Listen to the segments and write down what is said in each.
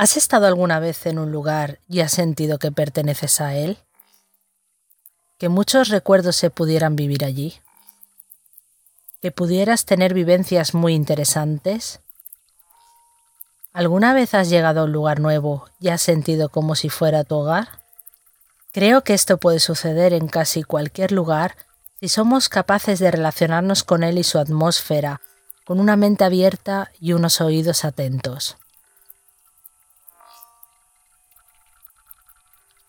¿Has estado alguna vez en un lugar y has sentido que perteneces a él? ¿Que muchos recuerdos se pudieran vivir allí? ¿Que pudieras tener vivencias muy interesantes? ¿Alguna vez has llegado a un lugar nuevo y has sentido como si fuera tu hogar? Creo que esto puede suceder en casi cualquier lugar si somos capaces de relacionarnos con él y su atmósfera, con una mente abierta y unos oídos atentos.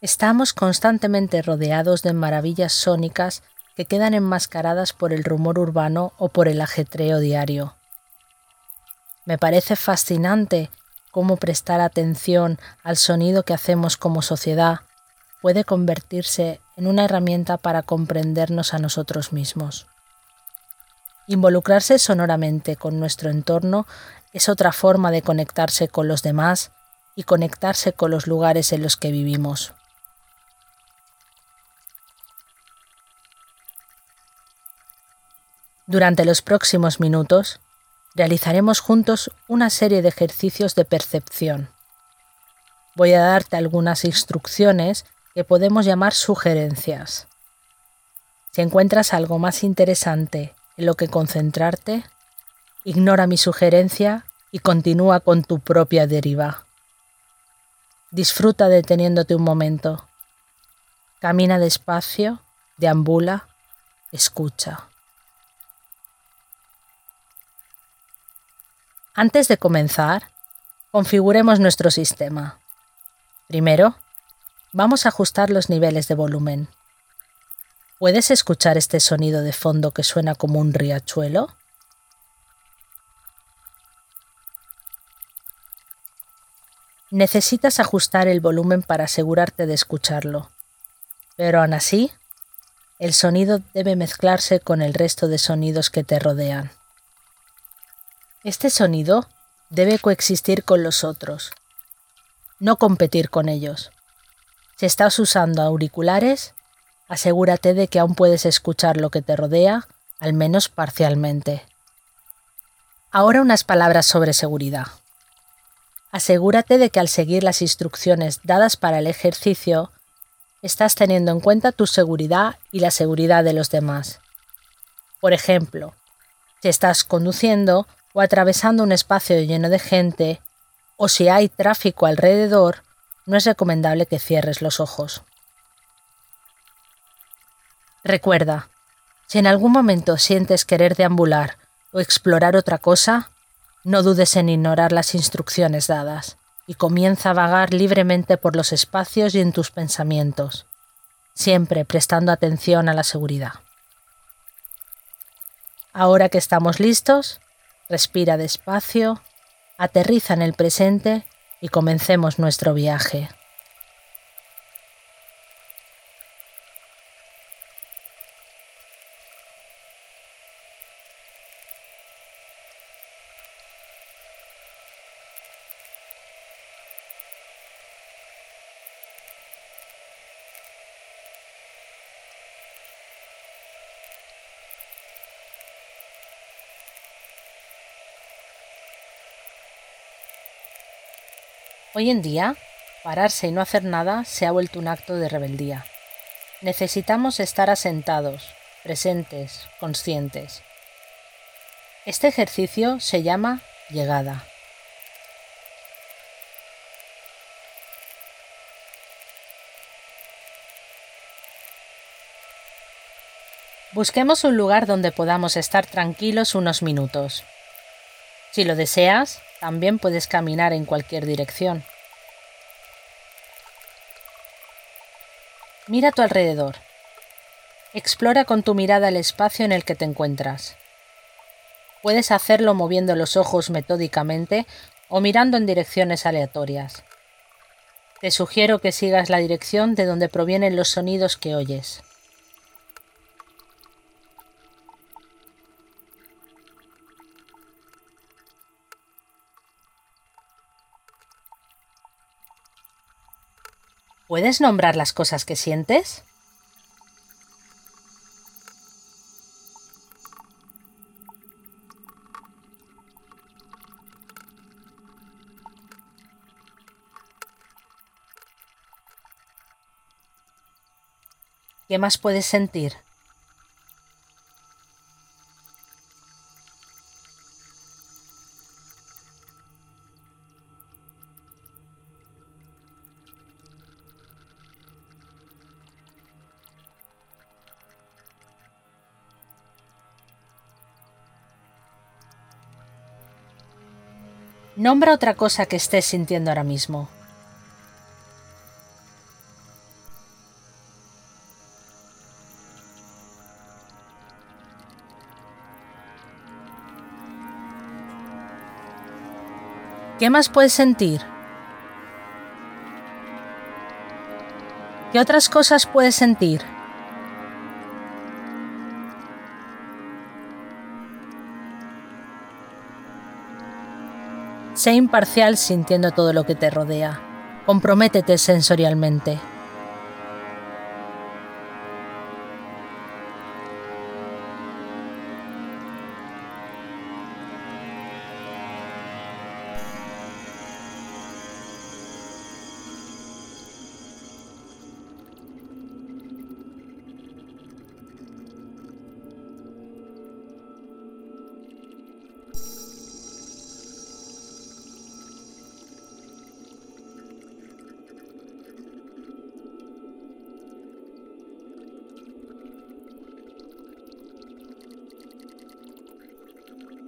Estamos constantemente rodeados de maravillas sónicas que quedan enmascaradas por el rumor urbano o por el ajetreo diario. Me parece fascinante cómo prestar atención al sonido que hacemos como sociedad puede convertirse en una herramienta para comprendernos a nosotros mismos. Involucrarse sonoramente con nuestro entorno es otra forma de conectarse con los demás y conectarse con los lugares en los que vivimos. Durante los próximos minutos realizaremos juntos una serie de ejercicios de percepción. Voy a darte algunas instrucciones que podemos llamar sugerencias. Si encuentras algo más interesante lo que concentrarte, ignora mi sugerencia y continúa con tu propia deriva. Disfruta deteniéndote un momento. Camina despacio, deambula, escucha. Antes de comenzar, configuremos nuestro sistema. Primero, Vamos a ajustar los niveles de volumen. ¿Puedes escuchar este sonido de fondo que suena como un riachuelo? Necesitas ajustar el volumen para asegurarte de escucharlo, pero aún así, el sonido debe mezclarse con el resto de sonidos que te rodean. Este sonido debe coexistir con los otros, no competir con ellos. Si estás usando auriculares, asegúrate de que aún puedes escuchar lo que te rodea, al menos parcialmente. Ahora unas palabras sobre seguridad. Asegúrate de que al seguir las instrucciones dadas para el ejercicio, estás teniendo en cuenta tu seguridad y la seguridad de los demás. Por ejemplo, si estás conduciendo o atravesando un espacio lleno de gente, o si hay tráfico alrededor, no es recomendable que cierres los ojos. Recuerda, si en algún momento sientes querer deambular o explorar otra cosa, no dudes en ignorar las instrucciones dadas y comienza a vagar libremente por los espacios y en tus pensamientos, siempre prestando atención a la seguridad. Ahora que estamos listos, respira despacio, aterriza en el presente y comencemos nuestro viaje. Hoy en día, pararse y no hacer nada se ha vuelto un acto de rebeldía. Necesitamos estar asentados, presentes, conscientes. Este ejercicio se llama llegada. Busquemos un lugar donde podamos estar tranquilos unos minutos. Si lo deseas, también puedes caminar en cualquier dirección. Mira a tu alrededor. Explora con tu mirada el espacio en el que te encuentras. Puedes hacerlo moviendo los ojos metódicamente o mirando en direcciones aleatorias. Te sugiero que sigas la dirección de donde provienen los sonidos que oyes. ¿Puedes nombrar las cosas que sientes? ¿Qué más puedes sentir? Nombra otra cosa que estés sintiendo ahora mismo. ¿Qué más puedes sentir? ¿Qué otras cosas puedes sentir? Sé imparcial sintiendo todo lo que te rodea. Comprométete sensorialmente.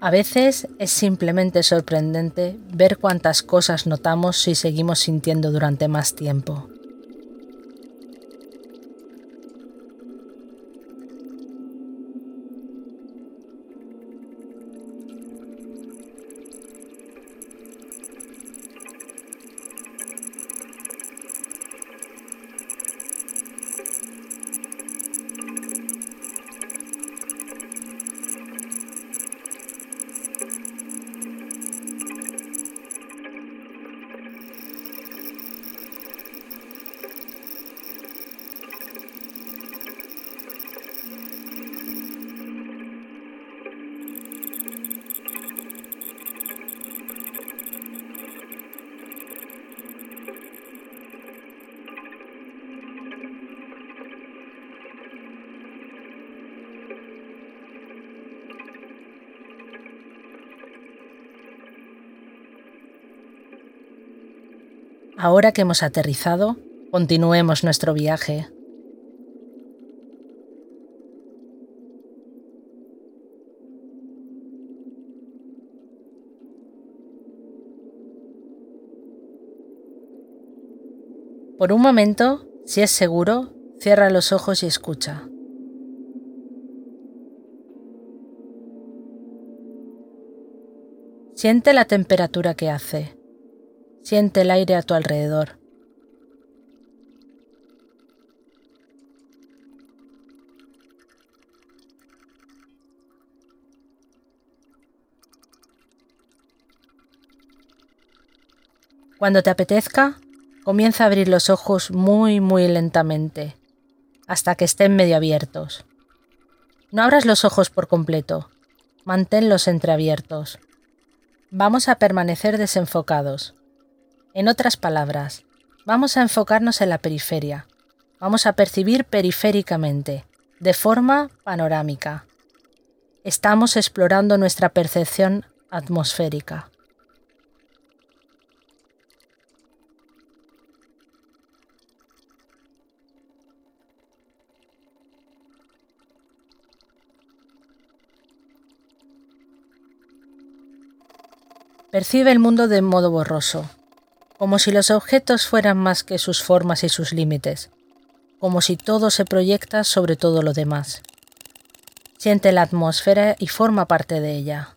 A veces es simplemente sorprendente ver cuántas cosas notamos si seguimos sintiendo durante más tiempo. Ahora que hemos aterrizado, continuemos nuestro viaje. Por un momento, si es seguro, cierra los ojos y escucha. Siente la temperatura que hace. Siente el aire a tu alrededor. Cuando te apetezca, comienza a abrir los ojos muy muy lentamente, hasta que estén medio abiertos. No abras los ojos por completo, manténlos entreabiertos. Vamos a permanecer desenfocados. En otras palabras, vamos a enfocarnos en la periferia. Vamos a percibir periféricamente, de forma panorámica. Estamos explorando nuestra percepción atmosférica. Percibe el mundo de modo borroso, como si los objetos fueran más que sus formas y sus límites, como si todo se proyecta sobre todo lo demás. Siente la atmósfera y forma parte de ella.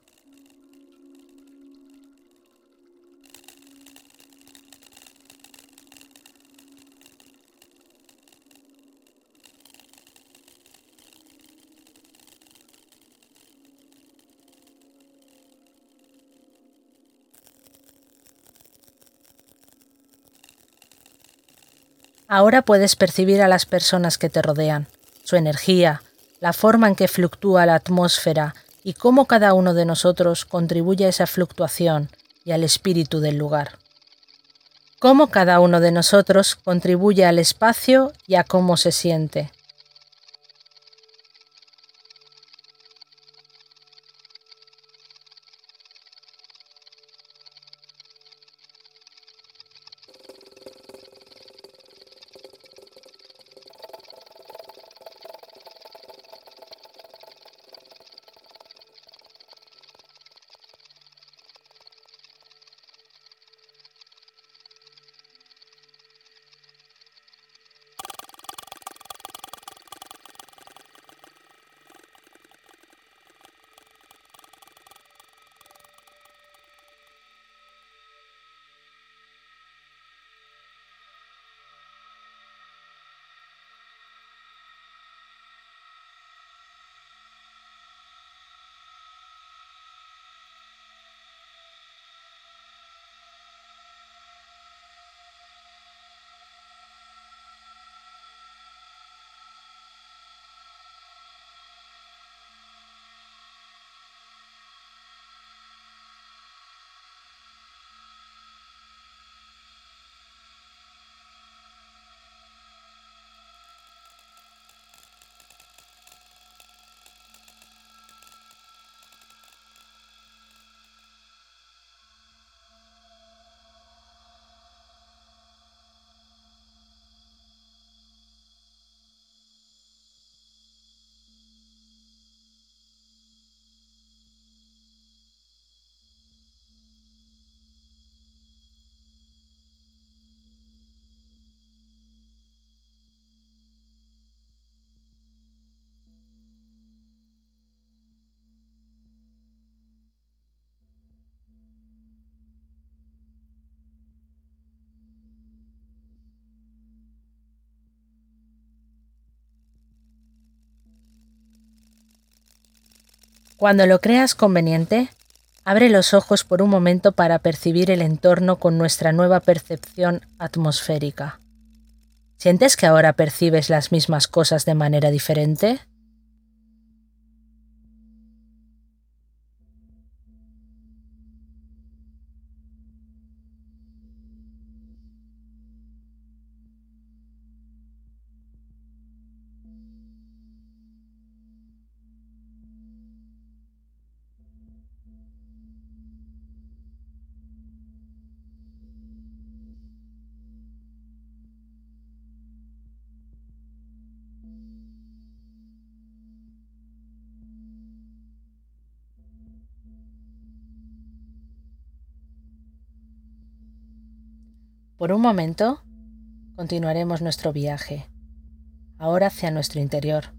Ahora puedes percibir a las personas que te rodean, su energía, la forma en que fluctúa la atmósfera y cómo cada uno de nosotros contribuye a esa fluctuación y al espíritu del lugar. Cómo cada uno de nosotros contribuye al espacio y a cómo se siente. Cuando lo creas conveniente, abre los ojos por un momento para percibir el entorno con nuestra nueva percepción atmosférica. ¿Sientes que ahora percibes las mismas cosas de manera diferente? Un momento, continuaremos nuestro viaje, ahora hacia nuestro interior.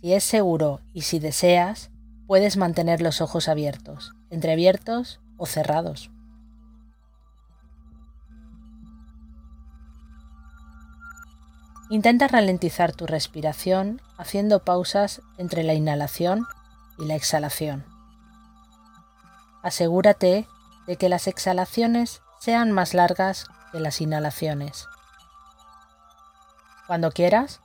Si es seguro y si deseas, puedes mantener los ojos abiertos, entreabiertos o cerrados. Intenta ralentizar tu respiración haciendo pausas entre la inhalación y la exhalación. Asegúrate de que las exhalaciones sean más largas que las inhalaciones. Cuando quieras,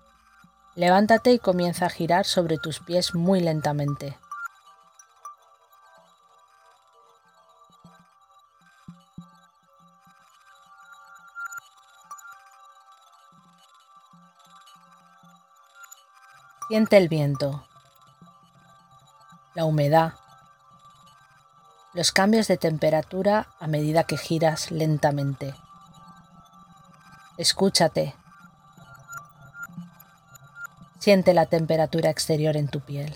levántate y comienza a girar sobre tus pies muy lentamente. Siente el viento, la humedad, los cambios de temperatura a medida que giras lentamente. Escúchate. Siente la temperatura exterior en tu piel.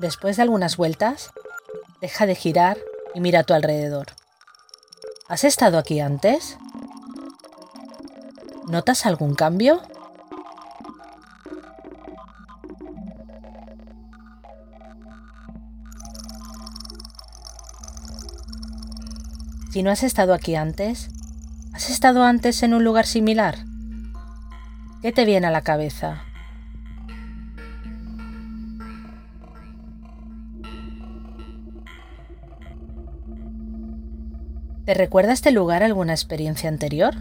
Después de algunas vueltas, deja de girar y mira a tu alrededor. ¿Has estado aquí antes? ¿Notas algún cambio? Si no has estado aquí antes, ¿has estado antes en un lugar similar? ¿Qué te viene a la cabeza? ¿Te recuerda este lugar alguna experiencia anterior?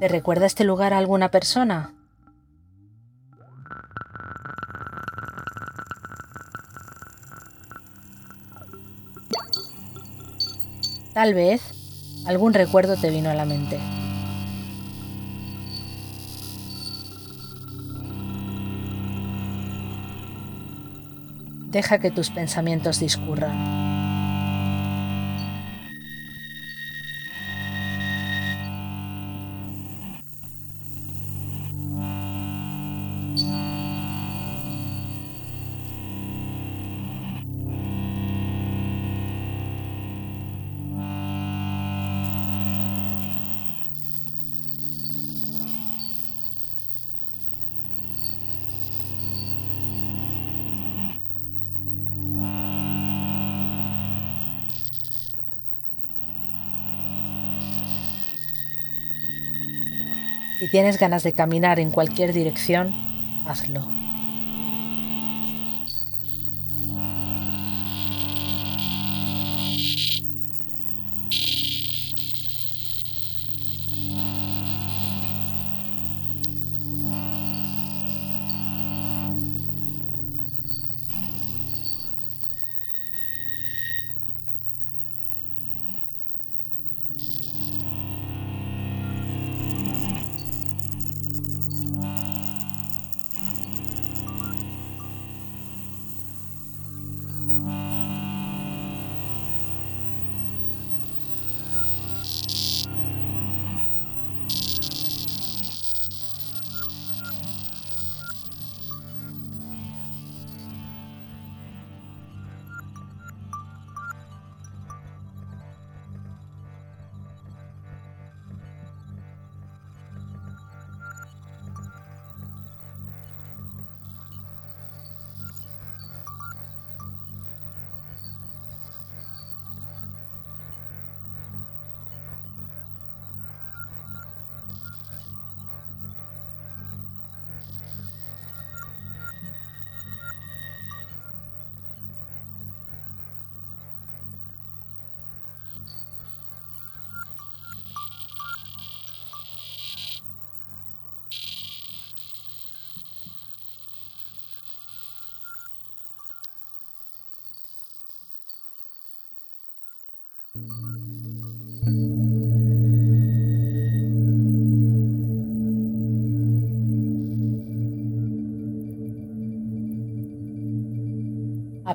¿Te recuerda este lugar a alguna persona? Tal vez algún recuerdo te vino a la mente. Deja que tus pensamientos discurran. Si tienes ganas de caminar en cualquier dirección, hazlo.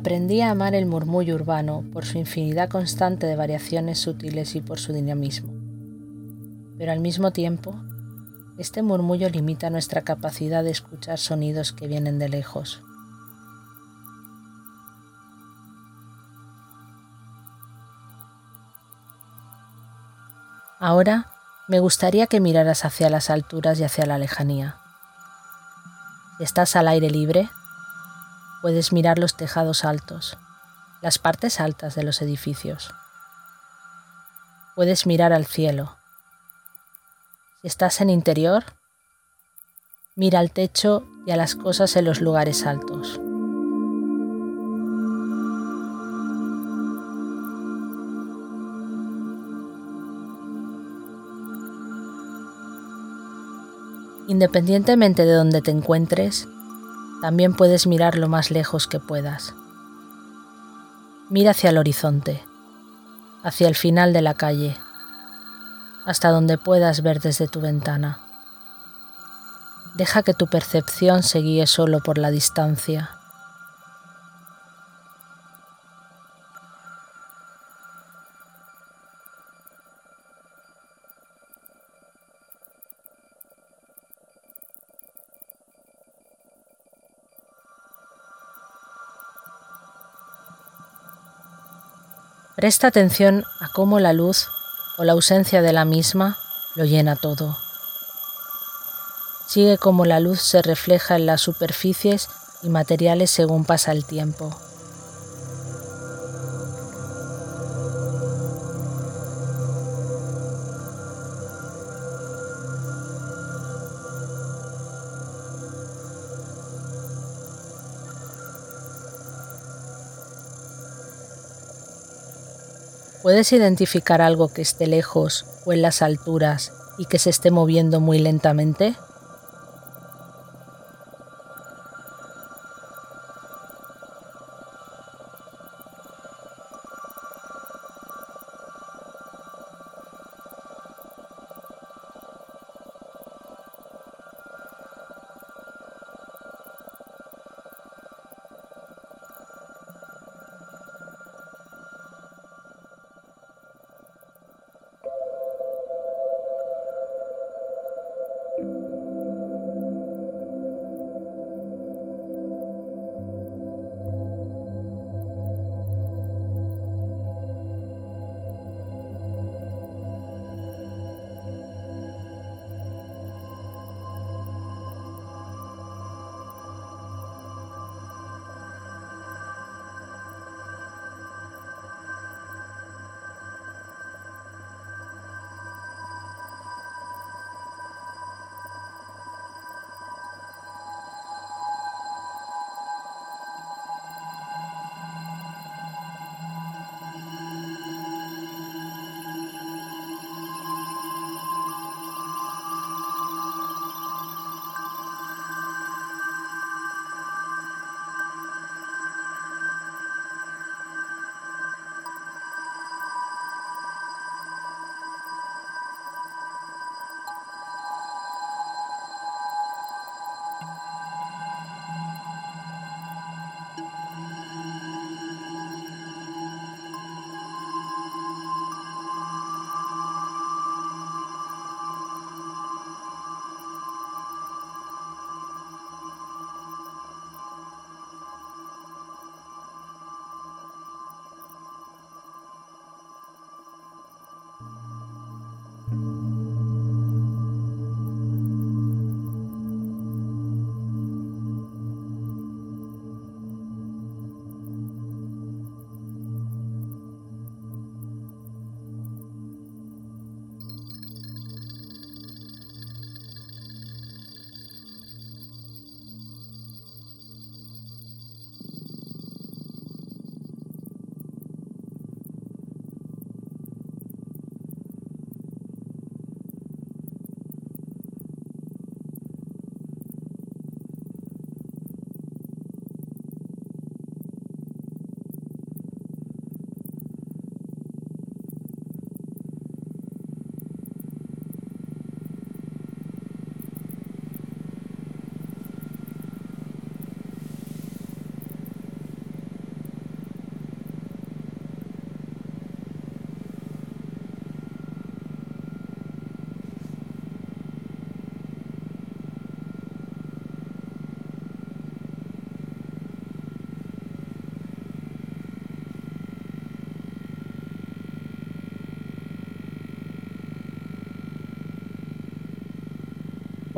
Aprendí a amar el murmullo urbano por su infinidad constante de variaciones sutiles y por su dinamismo. Pero al mismo tiempo, este murmullo limita nuestra capacidad de escuchar sonidos que vienen de lejos. Ahora me gustaría que miraras hacia las alturas y hacia la lejanía. Si estás al aire libre, puedes mirar los tejados altos, las partes altas de los edificios. Puedes mirar al cielo. Si estás en interior, mira al techo y a las cosas en los lugares altos. Independientemente de donde te encuentres, también puedes mirar lo más lejos que puedas. Mira hacia el horizonte, hacia el final de la calle, hasta donde puedas ver desde tu ventana. Deja que tu percepción se guíe solo por la distancia Presta atención a cómo la luz o la ausencia de la misma lo llena todo. Sigue cómo la luz se refleja en las superficies y materiales según pasa el tiempo. ¿Puedes identificar algo que esté lejos o en las alturas y que se esté moviendo muy lentamente?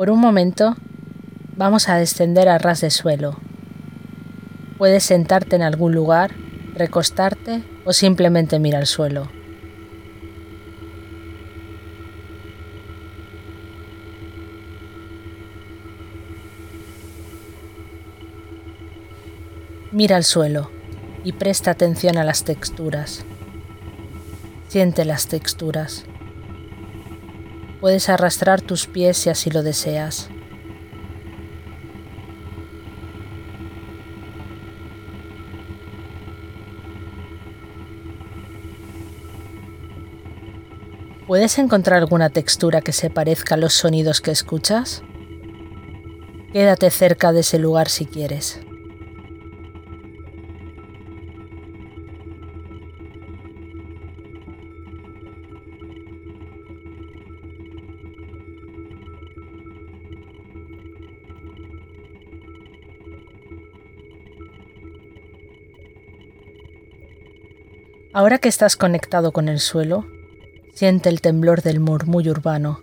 Por un momento, vamos a descender a ras de suelo. Puedes sentarte en algún lugar, recostarte o simplemente mirar al suelo. Mira al suelo y presta atención a las texturas. Siente las texturas. Puedes arrastrar tus pies si así lo deseas. ¿Puedes encontrar alguna textura que se parezca a los sonidos que escuchas? Quédate cerca de ese lugar si quieres. Ahora que estás conectado con el suelo, siente el temblor del murmullo urbano,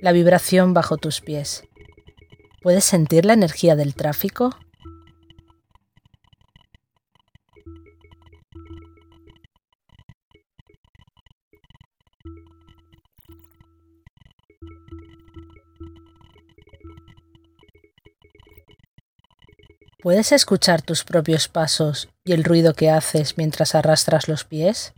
la vibración bajo tus pies. ¿Puedes sentir la energía del tráfico? ¿Puedes escuchar tus propios pasos y el ruido que haces mientras arrastras los pies?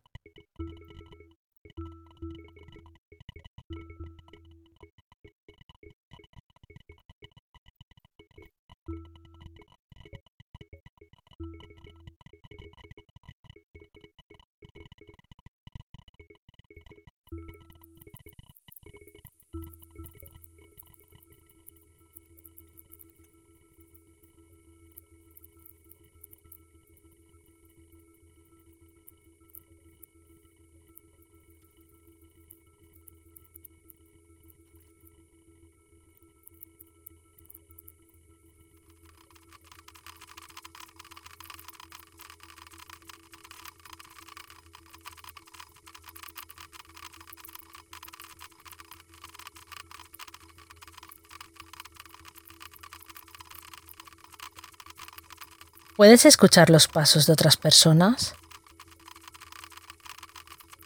¿Puedes escuchar los pasos de otras personas?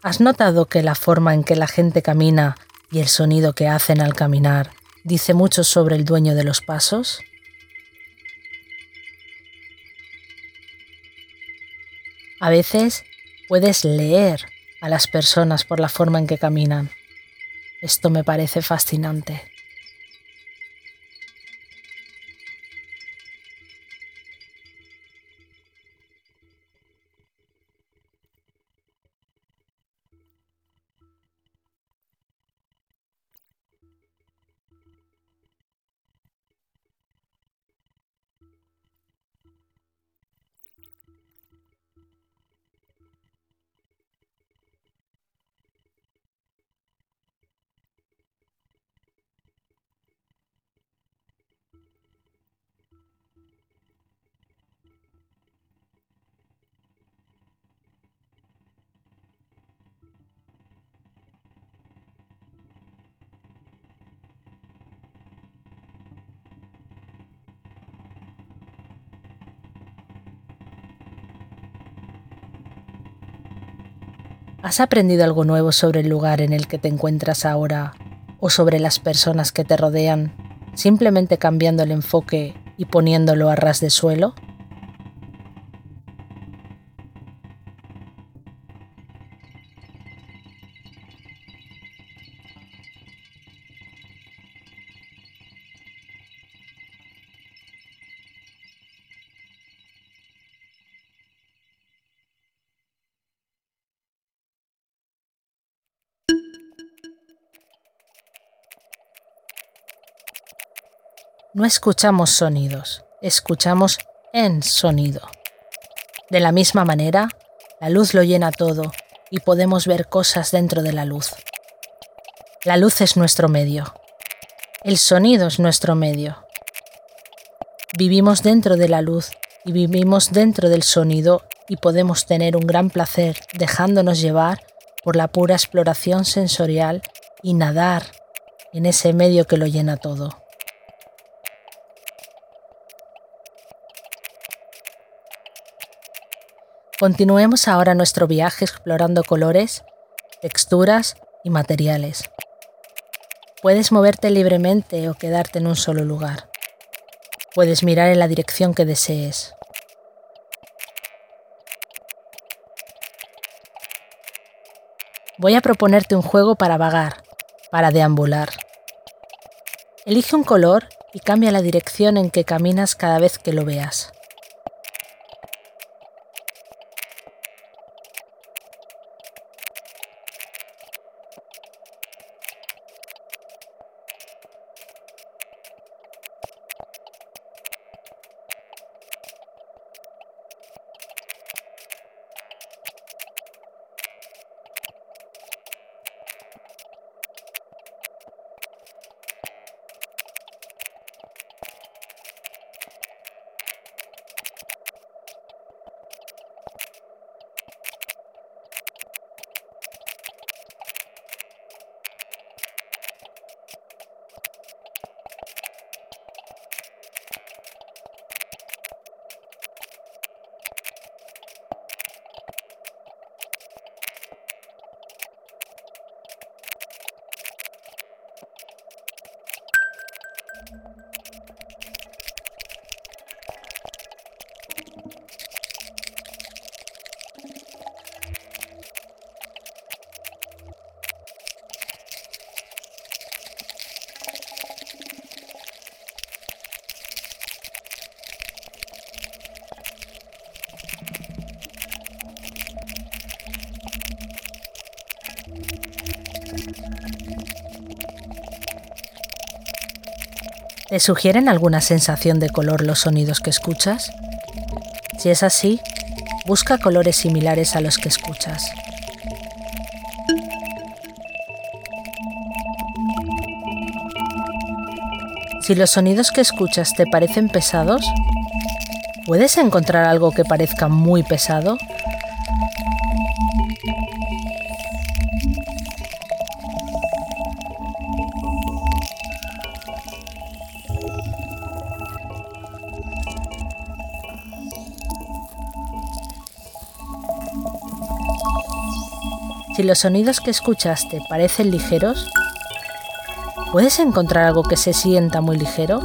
¿Has notado que la forma en que la gente camina y el sonido que hacen al caminar dice mucho sobre el dueño de los pasos? A veces puedes leer a las personas por la forma en que caminan. Esto me parece fascinante. ¿Has aprendido algo nuevo sobre el lugar en el que te encuentras ahora o sobre las personas que te rodean, simplemente cambiando el enfoque y poniéndolo a ras de suelo? No escuchamos sonidos, escuchamos en sonido. De la misma manera, la luz lo llena todo y podemos ver cosas dentro de la luz. La luz es nuestro medio. El sonido es nuestro medio. Vivimos dentro de la luz y vivimos dentro del sonido y podemos tener un gran placer dejándonos llevar por la pura exploración sensorial y nadar en ese medio que lo llena todo. Continuemos ahora nuestro viaje explorando colores, texturas y materiales. Puedes moverte libremente o quedarte en un solo lugar. Puedes mirar en la dirección que desees. Voy a proponerte un juego para vagar, para deambular. Elige un color y cambia la dirección en que caminas cada vez que lo veas. ¿Te sugieren alguna sensación de color los sonidos que escuchas? Si es así, busca colores similares a los que escuchas. Si los sonidos que escuchas te parecen pesados, ¿puedes encontrar algo que parezca muy pesado? Si los sonidos que escuchaste parecen ligeros, ¿puedes encontrar algo que se sienta muy ligero?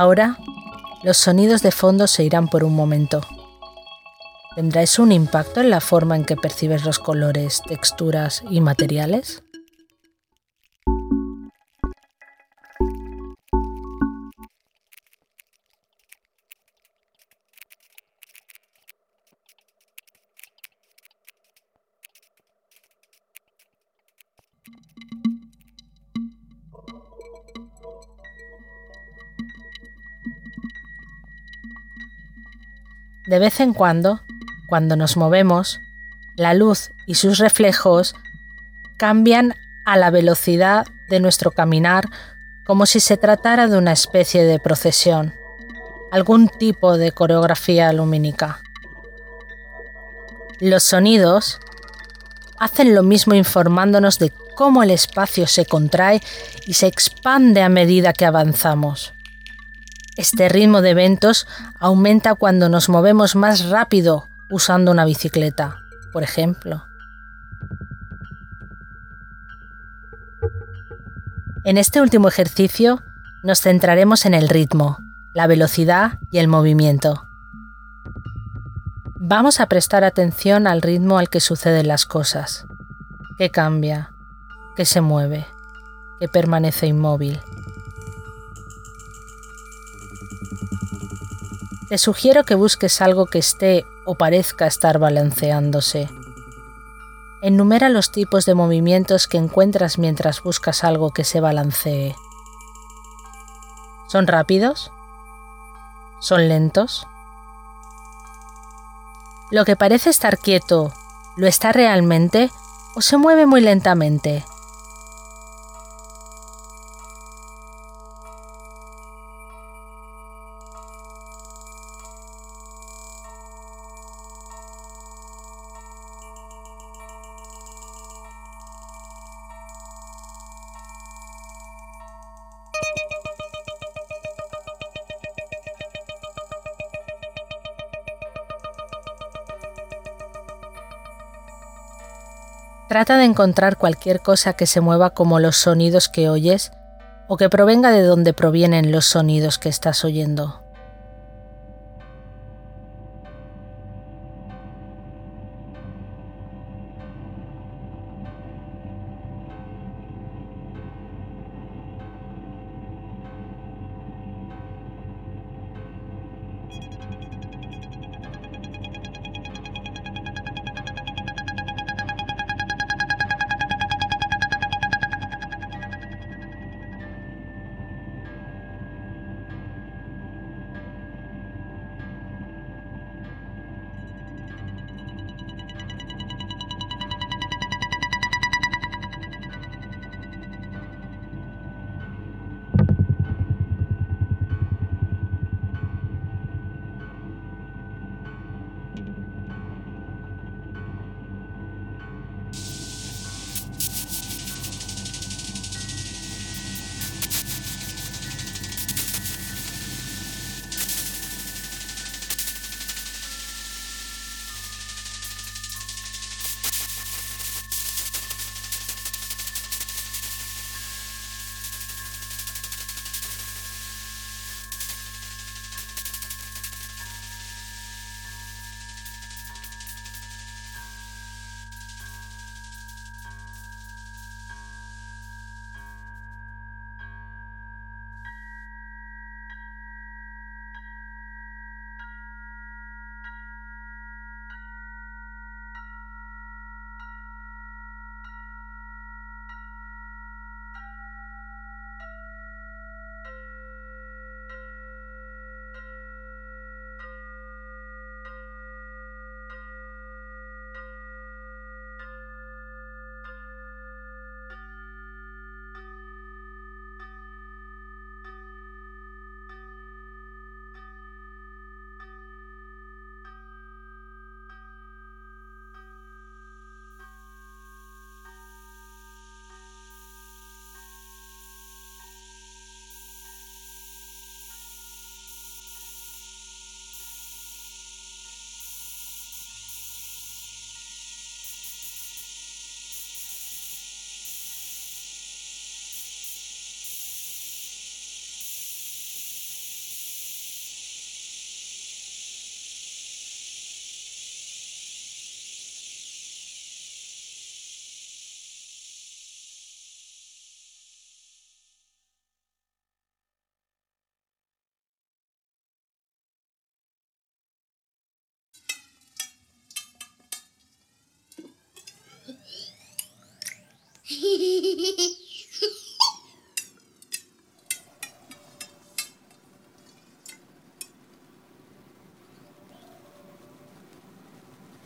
Ahora, los sonidos de fondo se irán por un momento. ¿Tendrá eso un impacto en la forma en que percibes los colores, texturas y materiales? De vez en cuando, cuando nos movemos, la luz y sus reflejos cambian a la velocidad de nuestro caminar como si se tratara de una especie de procesión, algún tipo de coreografía lumínica. Los sonidos hacen lo mismo informándonos de cómo el espacio se contrae y se expande a medida que avanzamos. Este ritmo de eventos aumenta cuando nos movemos más rápido usando una bicicleta, por ejemplo. En este último ejercicio nos centraremos en el ritmo, la velocidad y el movimiento. Vamos a prestar atención al ritmo al que suceden las cosas, que cambia, que se mueve, que permanece inmóvil. Te sugiero que busques algo que esté o parezca estar balanceándose. Enumera los tipos de movimientos que encuentras mientras buscas algo que se balancee. ¿Son rápidos? ¿Son lentos? ¿Lo que parece estar quieto, lo está realmente o se mueve muy lentamente? Trata de encontrar cualquier cosa que se mueva como los sonidos que oyes o que provenga de donde provienen los sonidos que estás oyendo.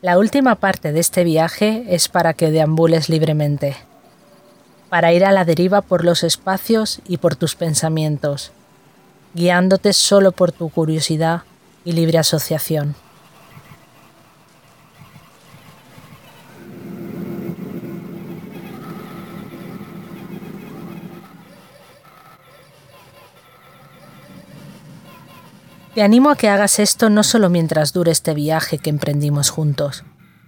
La última parte de este viaje es para que deambules libremente, para ir a la deriva por los espacios y por tus pensamientos, guiándote solo por tu curiosidad y libre asociación. Te animo a que hagas esto no solo mientras dure este viaje que emprendimos juntos,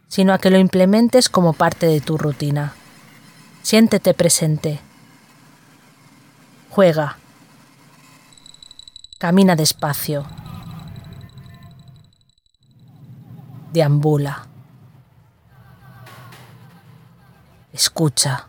sino a que lo implementes como parte de tu rutina. Siéntete presente. Juega. Camina despacio. Deambula. Escucha.